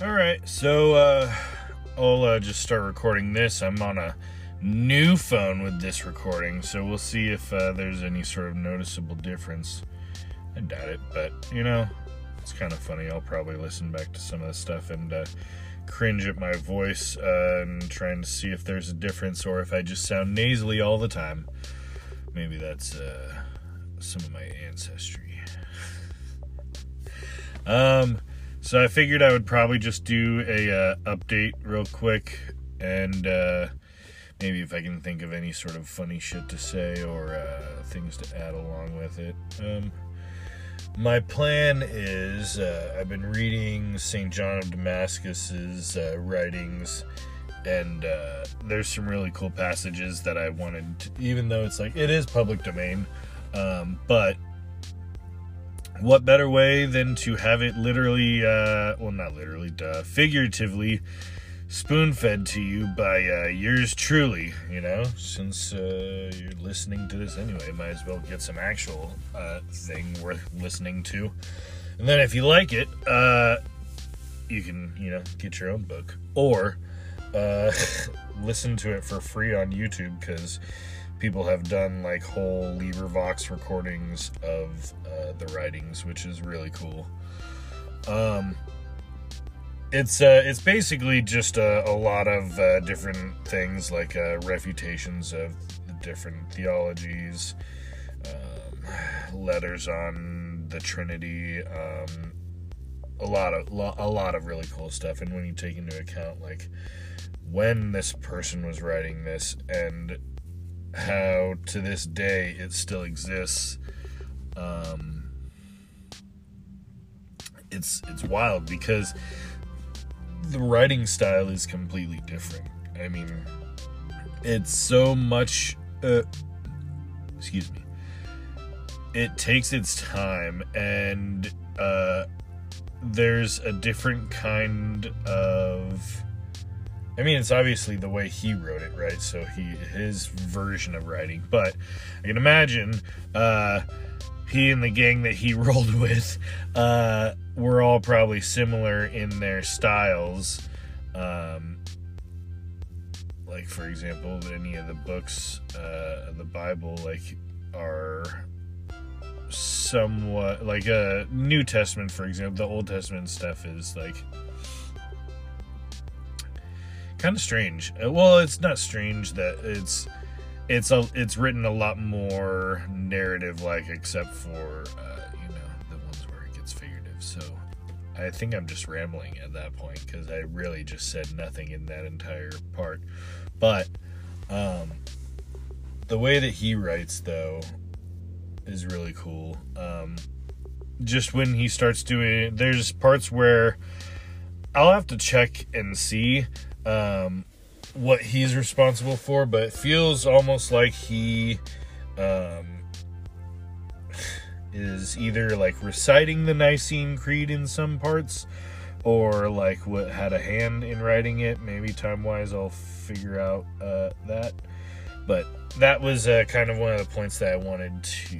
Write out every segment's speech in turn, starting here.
All right, so uh, I'll uh, just start recording this. I'm on a new phone with this recording, so we'll see if uh, there's any sort of noticeable difference. I doubt it, but you know, it's kind of funny. I'll probably listen back to some of the stuff and uh, cringe at my voice uh, and trying to see if there's a difference or if I just sound nasally all the time. Maybe that's uh, some of my ancestry. um, so I figured I would probably just do a uh, update real quick and uh, maybe if I can think of any sort of funny shit to say or uh, things to add along with it. Um, my plan is uh, I've been reading St. John of Damascus's uh, writings, and uh, there's some really cool passages that I wanted, to, even though it's like it is public domain, um, but what better way than to have it literally, uh, well, not literally, duh, figuratively spoon fed to you by uh, yours truly, you know, since uh, you're listening to this anyway, might as well get some actual uh, thing worth listening to. And then if you like it, uh, you can, you know, get your own book or uh, listen to it for free on YouTube because people have done like whole LibriVox recordings of uh, the writings, which is really cool. Um, it's uh, it's basically just a, a lot of uh, different things like uh, refutations of the different theologies, um, letters on the Trinity, um, a lot of a lot of really cool stuff. And when you take into account like when this person was writing this and how to this day it still exists. Um, it's it's wild because the writing style is completely different. I mean, it's so much. Uh, excuse me. It takes its time, and uh, there's a different kind of. I mean, it's obviously the way he wrote it, right? So he his version of writing, but I can imagine uh, he and the gang that he rolled with uh, were all probably similar in their styles. Um, like for example, any of the books uh, of the Bible, like are somewhat like a uh, New Testament, for example. The Old Testament stuff is like kind of strange. Uh, well, it's not strange that it's it's a it's written a lot more narrative like, except for uh, you know the ones where it gets figurative. So I think I'm just rambling at that point because I really just said nothing in that entire part. But um, the way that he writes though is really cool. Um, just when he starts doing, there's parts where I'll have to check and see um, what he's responsible for, but it feels almost like he um, is either like reciting the Nicene Creed in some parts or like what had a hand in writing it. Maybe time wise, I'll figure out uh, that. But that was uh, kind of one of the points that I wanted to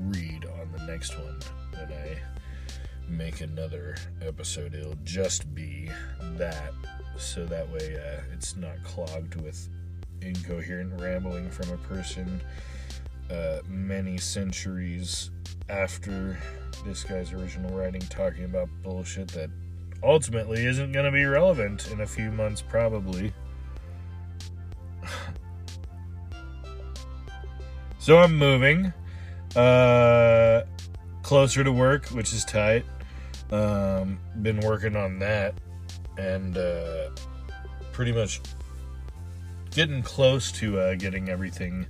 read on the next one when I make another episode. It'll just be that so that way uh, it's not clogged with incoherent rambling from a person uh, many centuries after this guy's original writing talking about bullshit that ultimately isn't going to be relevant in a few months, probably. so I'm moving uh, closer to work, which is tight. Um, been working on that and uh, pretty much getting close to uh, getting everything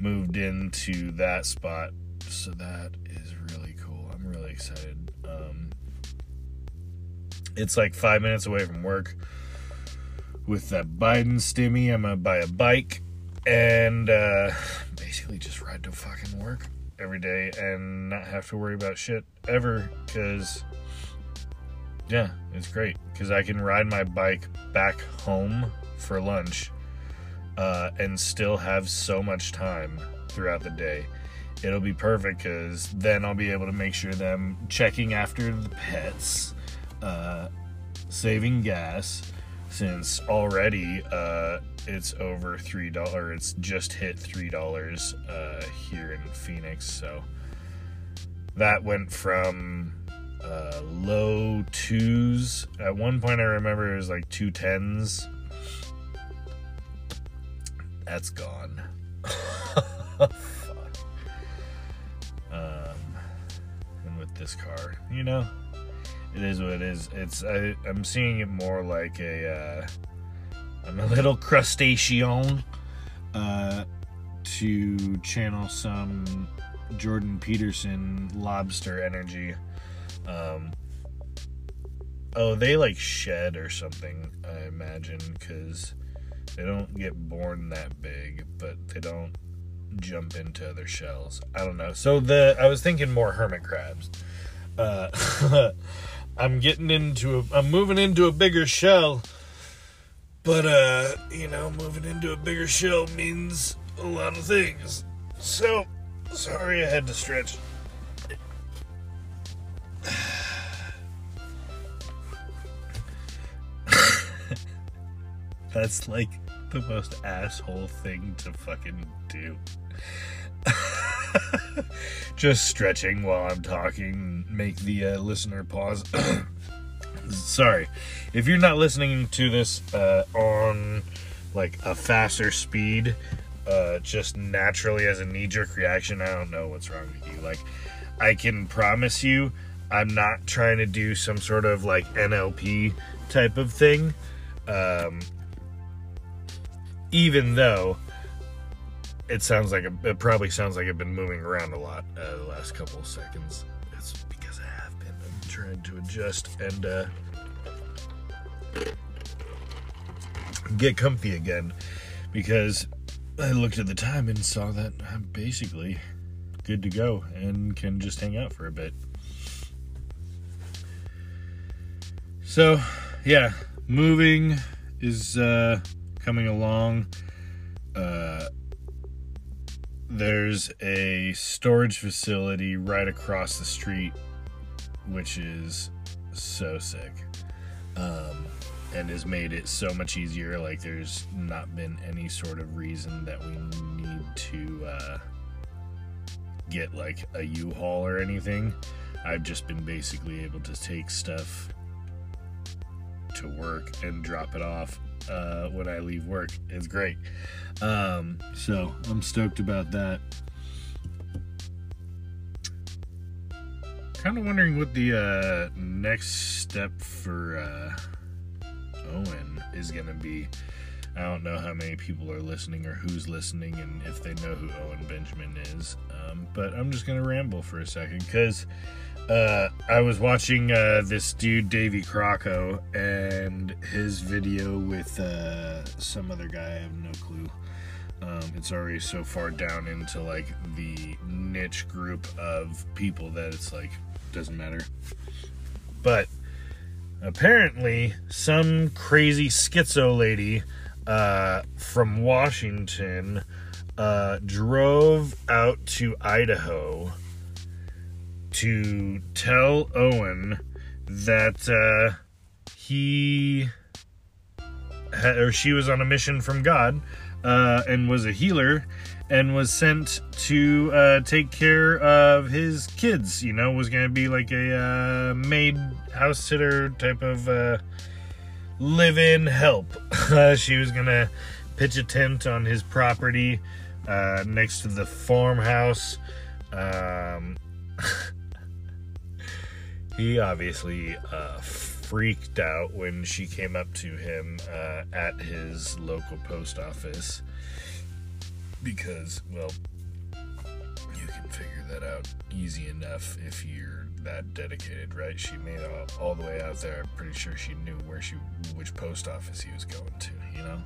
moved into that spot. So that is really cool. I'm really excited. Um, it's like five minutes away from work. With that Biden stimmy, I'm gonna buy a bike and uh, basically just ride to fucking work every day and not have to worry about shit ever because yeah, it's great because I can ride my bike back home for lunch uh, and still have so much time throughout the day. It'll be perfect because then I'll be able to make sure that I'm checking after the pets, uh, saving gas since already uh, it's over three dollar. It's just hit three dollars uh, here in Phoenix. So that went from uh, low twos. At one point, I remember it was like two tens. That's gone. Fuck. Um, and with this car, you know, it is what it is. It's I, I'm seeing it more like a uh, I'm a little crustacean uh, to channel some Jordan Peterson lobster energy. Um, oh, they like shed or something, I imagine, because they don't get born that big, but they don't jump into other shells. I don't know. So the I was thinking more hermit crabs. Uh, I'm getting into a, I'm moving into a bigger shell. But uh, you know, moving into a bigger shell means a lot of things. So, sorry I had to stretch. That's like the most asshole thing to fucking do. Just stretching while I'm talking, make the uh, listener pause. Sorry. If you're not listening to this uh, on like a faster speed, uh, just naturally as a knee jerk reaction, I don't know what's wrong with you. Like, I can promise you, I'm not trying to do some sort of like NLP type of thing. Um, even though it sounds like a, it probably sounds like I've been moving around a lot uh, the last couple of seconds. It's because I have been. I'm trying to adjust and uh, get comfy again because I looked at the time and saw that I'm basically good to go and can just hang out for a bit. So, yeah, moving is uh, coming along. Uh, there's a storage facility right across the street, which is so sick. Um, and has made it so much easier. Like, there's not been any sort of reason that we need to uh, get like a U haul or anything. I've just been basically able to take stuff to work and drop it off uh, when I leave work. It's great. Um, so I'm stoked about that. Kind of wondering what the uh, next step for uh, Owen is going to be. I don't know how many people are listening or who's listening and if they know who Owen Benjamin is. Um, but I'm just going to ramble for a second because uh, I was watching uh, this dude, Davy Crocco, and his video with uh, some other guy. I have no clue. Um, it's already so far down into like the niche group of people that it's like doesn't matter. But apparently, some crazy schizo lady uh, from Washington uh, drove out to Idaho to tell Owen that uh, he or she was on a mission from God uh, and was a healer and was sent to uh, take care of his kids. You know, was going to be like a uh, maid house sitter type of uh, live in help. she was going to pitch a tent on his property uh, next to the farmhouse. Um, he obviously uh, freaked out when she came up to him uh, at his local post office because, well, you can figure that out easy enough if you're that dedicated, right? She made it all, all the way out there. I'm pretty sure she knew where she, which post office he was going to. You know.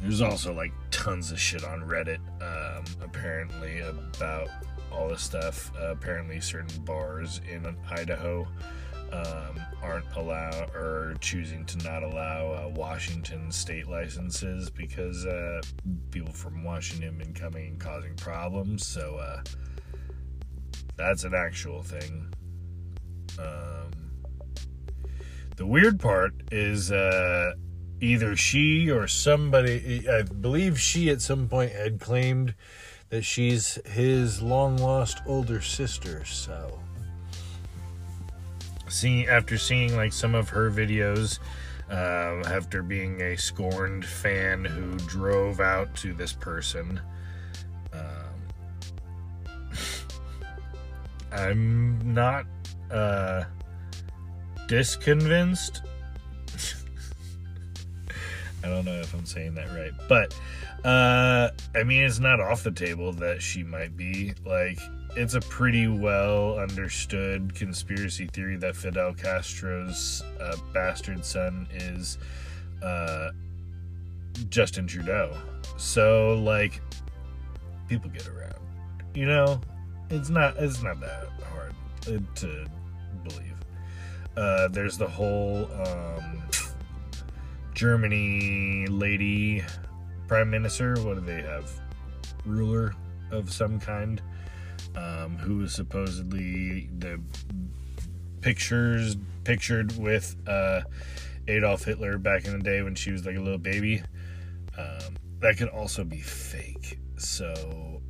There's also like tons of shit on Reddit, um, apparently about all this stuff. Uh, apparently, certain bars in Idaho um, aren't allow or choosing to not allow uh, Washington state licenses because uh, people from Washington have been coming and causing problems. So uh, that's an actual thing. Um, The weird part is uh, either she or somebody, I believe she at some point had claimed that she's his long lost older sister. So, see, after seeing like some of her videos, uh, after being a scorned fan who drove out to this person, um, I'm not uh, disconvinced. I don't know if I'm saying that right, but uh, I mean, it's not off the table that she might be. Like, it's a pretty well understood conspiracy theory that Fidel Castro's uh, bastard son is uh, Justin Trudeau. So, like, people get around. You know, it's not it's not that hard to believe. Uh, there's the whole um, Germany lady prime minister. What do they have? Ruler of some kind, um, who was supposedly the pictures pictured with uh, Adolf Hitler back in the day when she was like a little baby. Um, that could also be fake. So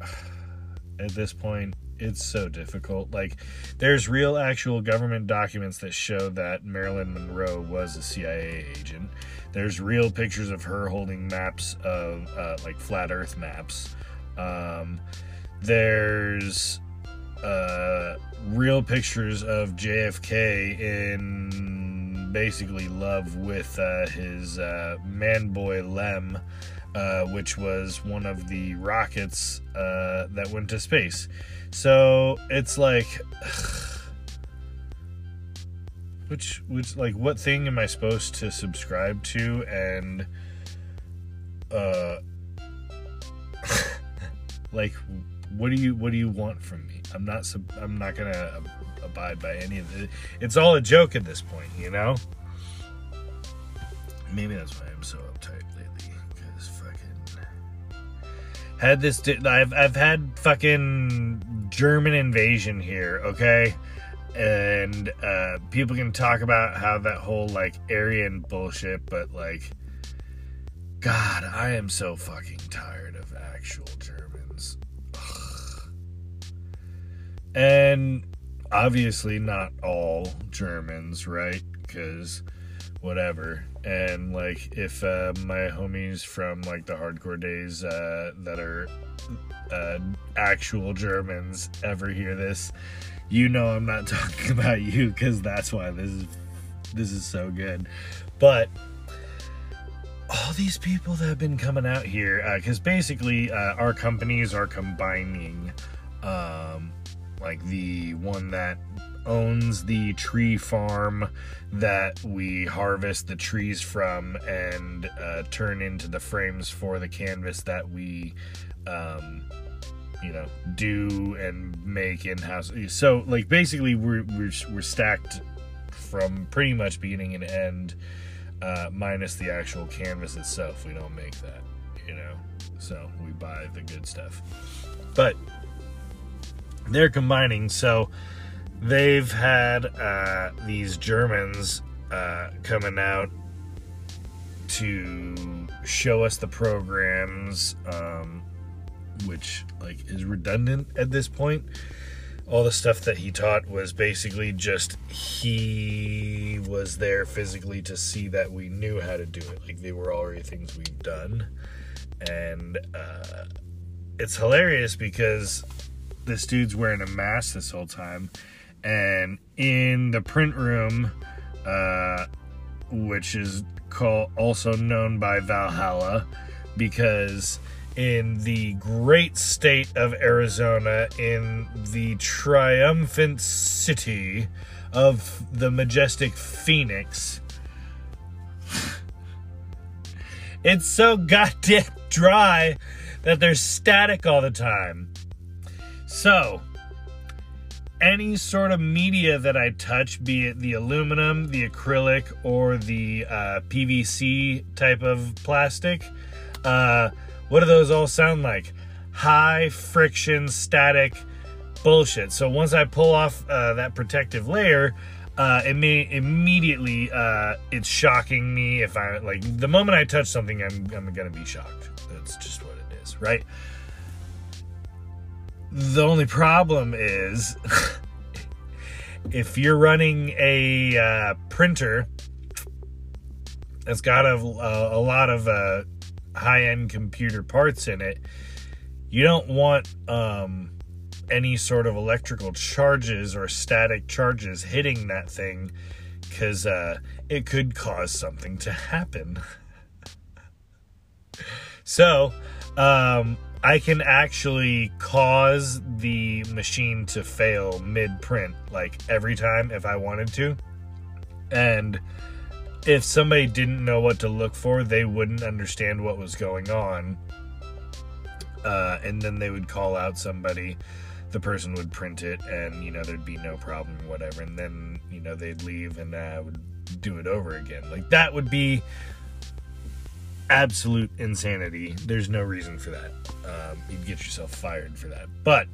at this point, it's so difficult. Like, there's real, actual government documents that show that Marilyn Monroe was a CIA agent. There's real pictures of her holding maps of, uh, like, flat Earth maps. Um, there's uh, real pictures of JFK in basically love with uh, his uh, man boy Lem. Uh, which was one of the rockets uh, that went to space. So it's like, which which like what thing am I supposed to subscribe to and uh like what do you what do you want from me? I'm not I'm not gonna abide by any of it. It's all a joke at this point, you know. Maybe that's why I'm so uptight lately because fucking had this. I've I've had fucking German invasion here, okay? And uh, people can talk about how that whole like Aryan bullshit, but like, God, I am so fucking tired of actual Germans. And obviously, not all Germans, right? Because whatever. And like, if uh, my homies from like the hardcore days uh, that are uh, actual Germans ever hear this, you know I'm not talking about you because that's why this is this is so good. But all these people that have been coming out here, because uh, basically uh, our companies are combining, um, like the one that owns the tree farm that we harvest the trees from and uh, turn into the frames for the canvas that we um, you know do and make in house so like basically we're, we're we're stacked from pretty much beginning and end uh, minus the actual canvas itself. We don't make that you know? So we buy the good stuff. But they're combining so they've had uh, these germans uh, coming out to show us the programs um, which like is redundant at this point. All the stuff that he taught was basically just he was there physically to see that we knew how to do it. Like they were already things we've done. And uh, it's hilarious because this dude's wearing a mask this whole time. And in the print room, uh, which is called also known by Valhalla, because in the great state of Arizona, in the triumphant city of the majestic Phoenix. It's so goddamn dry that there's static all the time. So, any sort of media that I touch, be it the aluminum, the acrylic, or the uh, PVC type of plastic, uh, what do those all sound like? High friction, static bullshit. So once I pull off uh, that protective layer, uh, it may immediately uh, it's shocking me if I like the moment I touch something, I'm I'm gonna be shocked. That's just what it is, right? The only problem is if you're running a uh, printer that's got a, a, a lot of uh, high-end computer parts in it, you don't want um, any sort of electrical charges or static charges hitting that thing because uh, it could cause something to happen. so, um, I can actually cause the machine to fail mid print, like every time if I wanted to. And if somebody didn't know what to look for, they wouldn't understand what was going on. Uh, and then they would call out somebody the person would print it and you know there'd be no problem whatever and then you know they'd leave and i would do it over again like that would be absolute insanity. There's no reason for that. Um, you'd get yourself fired for that. But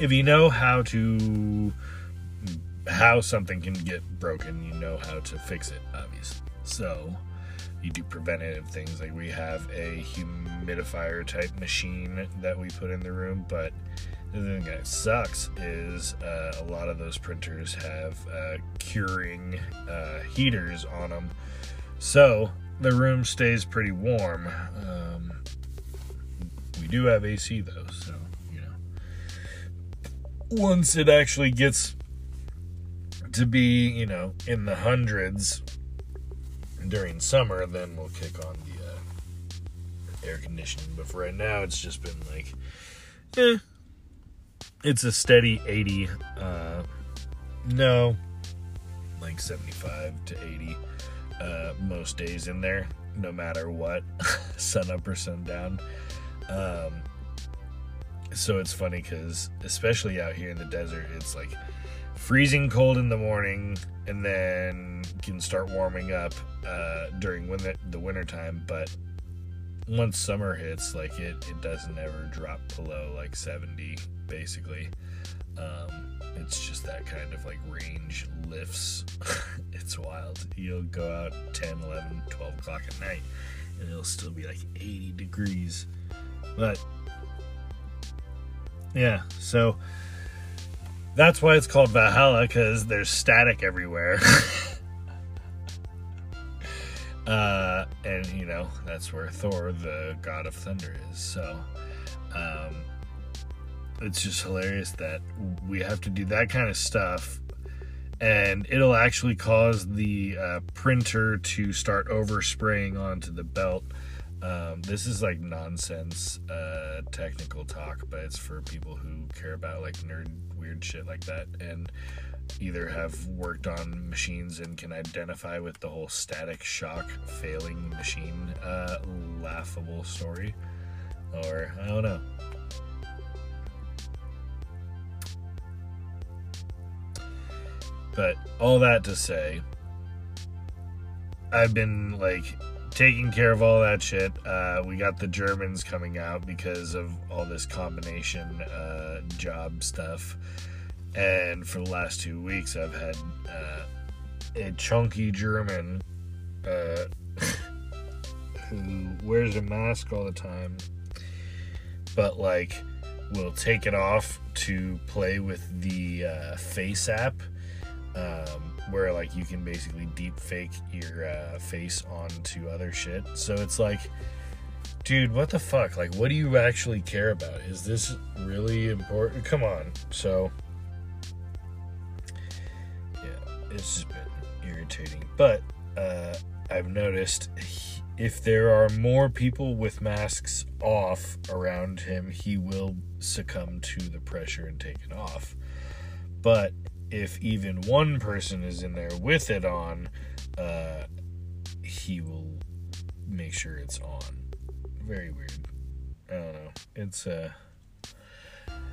if you know how to how something can get broken you know how to fix it obviously. So you do preventative things like we have a humidifier type machine that we put in the room but the thing that sucks is uh, a lot of those printers have uh, curing uh, heaters on them so the room stays pretty warm um, we do have ac though so you know once it actually gets to be you know in the hundreds during summer, then we'll kick on the uh, air conditioning. But for right now, it's just been like, eh, it's a steady 80. Uh, no, like 75 to 80 uh, most days in there, no matter what, sun up or sun down. Um, so it's funny because, especially out here in the desert, it's like freezing cold in the morning and then can start warming up uh, during winter, the winter time. But once summer hits, like it, it doesn't ever drop below like 70, basically. Um, it's just that kind of like range lifts. it's wild. You'll go out 10, 11, 12 o'clock at night and it'll still be like 80 degrees. But yeah, so that's why it's called Valhalla because there's static everywhere. uh, and you know that's where Thor, the god of thunder, is. So, um, it's just hilarious that we have to do that kind of stuff, and it'll actually cause the uh, printer to start overspraying onto the belt. Um, this is like nonsense uh, technical talk, but it's for people who care about like nerd weird shit like that and either have worked on machines and can identify with the whole static shock failing machine uh, laughable story or I don't know. But all that to say, I've been like taking care of all that shit. Uh, we got the Germans coming out because of all this combination uh, job stuff. And for the last two weeks, I've had uh, a chunky German uh, who wears a mask all the time, but like will take it off to play with the uh, face app. Um, where like you can basically deep fake your uh, face onto other shit. So it's like, dude, what the fuck? Like, what do you actually care about? Is this really important? Come on. So, yeah, it's just been irritating. But uh, I've noticed if there are more people with masks off around him, he will succumb to the pressure and take it off. But if even one person is in there with it on, uh, he will make sure it's on. Very weird. I don't know. It's uh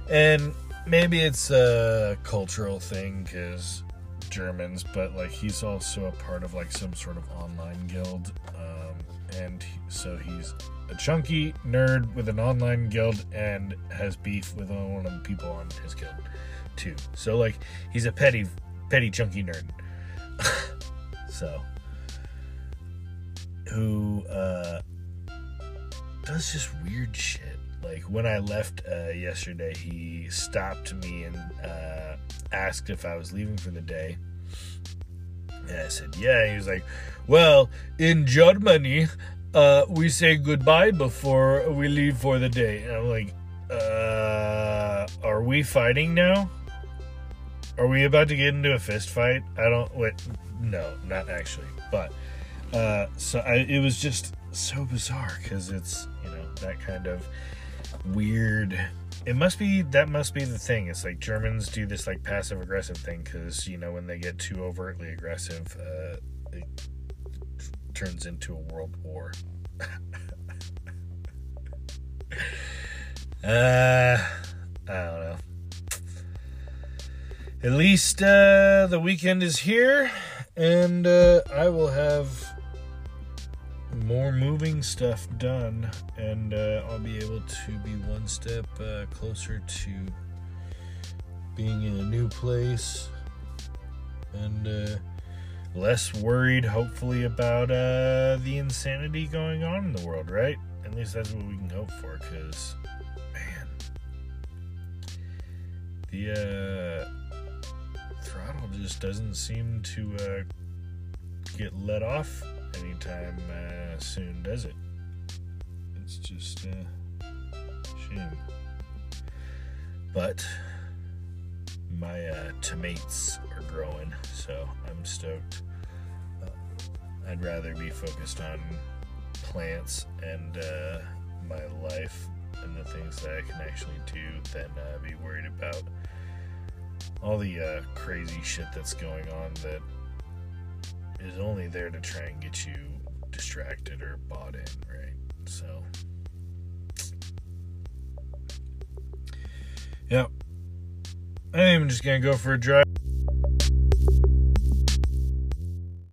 and maybe it's a cultural thing because Germans, but like he's also a part of like some sort of online guild, um, and he, so he's a chunky nerd with an online guild and has beef with one of the people on his guild too. So like he's a petty petty chunky nerd. so who uh does just weird shit. Like when I left uh, yesterday, he stopped me and uh, asked if I was leaving for the day. And I said, yeah. he was like, well, in Germany, uh, we say goodbye before we leave for the day. And I'm like, uh, are we fighting now? Are we about to get into a fist fight? I don't, wait, no, not actually. But, uh, so I, it was just so bizarre because it's, you know, that kind of weird it must be that must be the thing it's like germans do this like passive aggressive thing because you know when they get too overtly aggressive uh, it turns into a world war uh at least uh the weekend is here and uh i will have more moving stuff done, and uh, I'll be able to be one step uh, closer to being in a new place and uh, less worried, hopefully, about uh, the insanity going on in the world, right? At least that's what we can hope for, because, man, the throttle just doesn't seem to uh, get let off anytime uh, soon, does it? It's just a shame. But my uh, tomatoes are growing, so I'm stoked. Uh, I'd rather be focused on plants and uh, my life and the things that I can actually do than uh, be worried about all the uh, crazy shit that's going on that is only there to try and get you distracted or bought in, right? So, yeah. I'm just gonna go for a drive.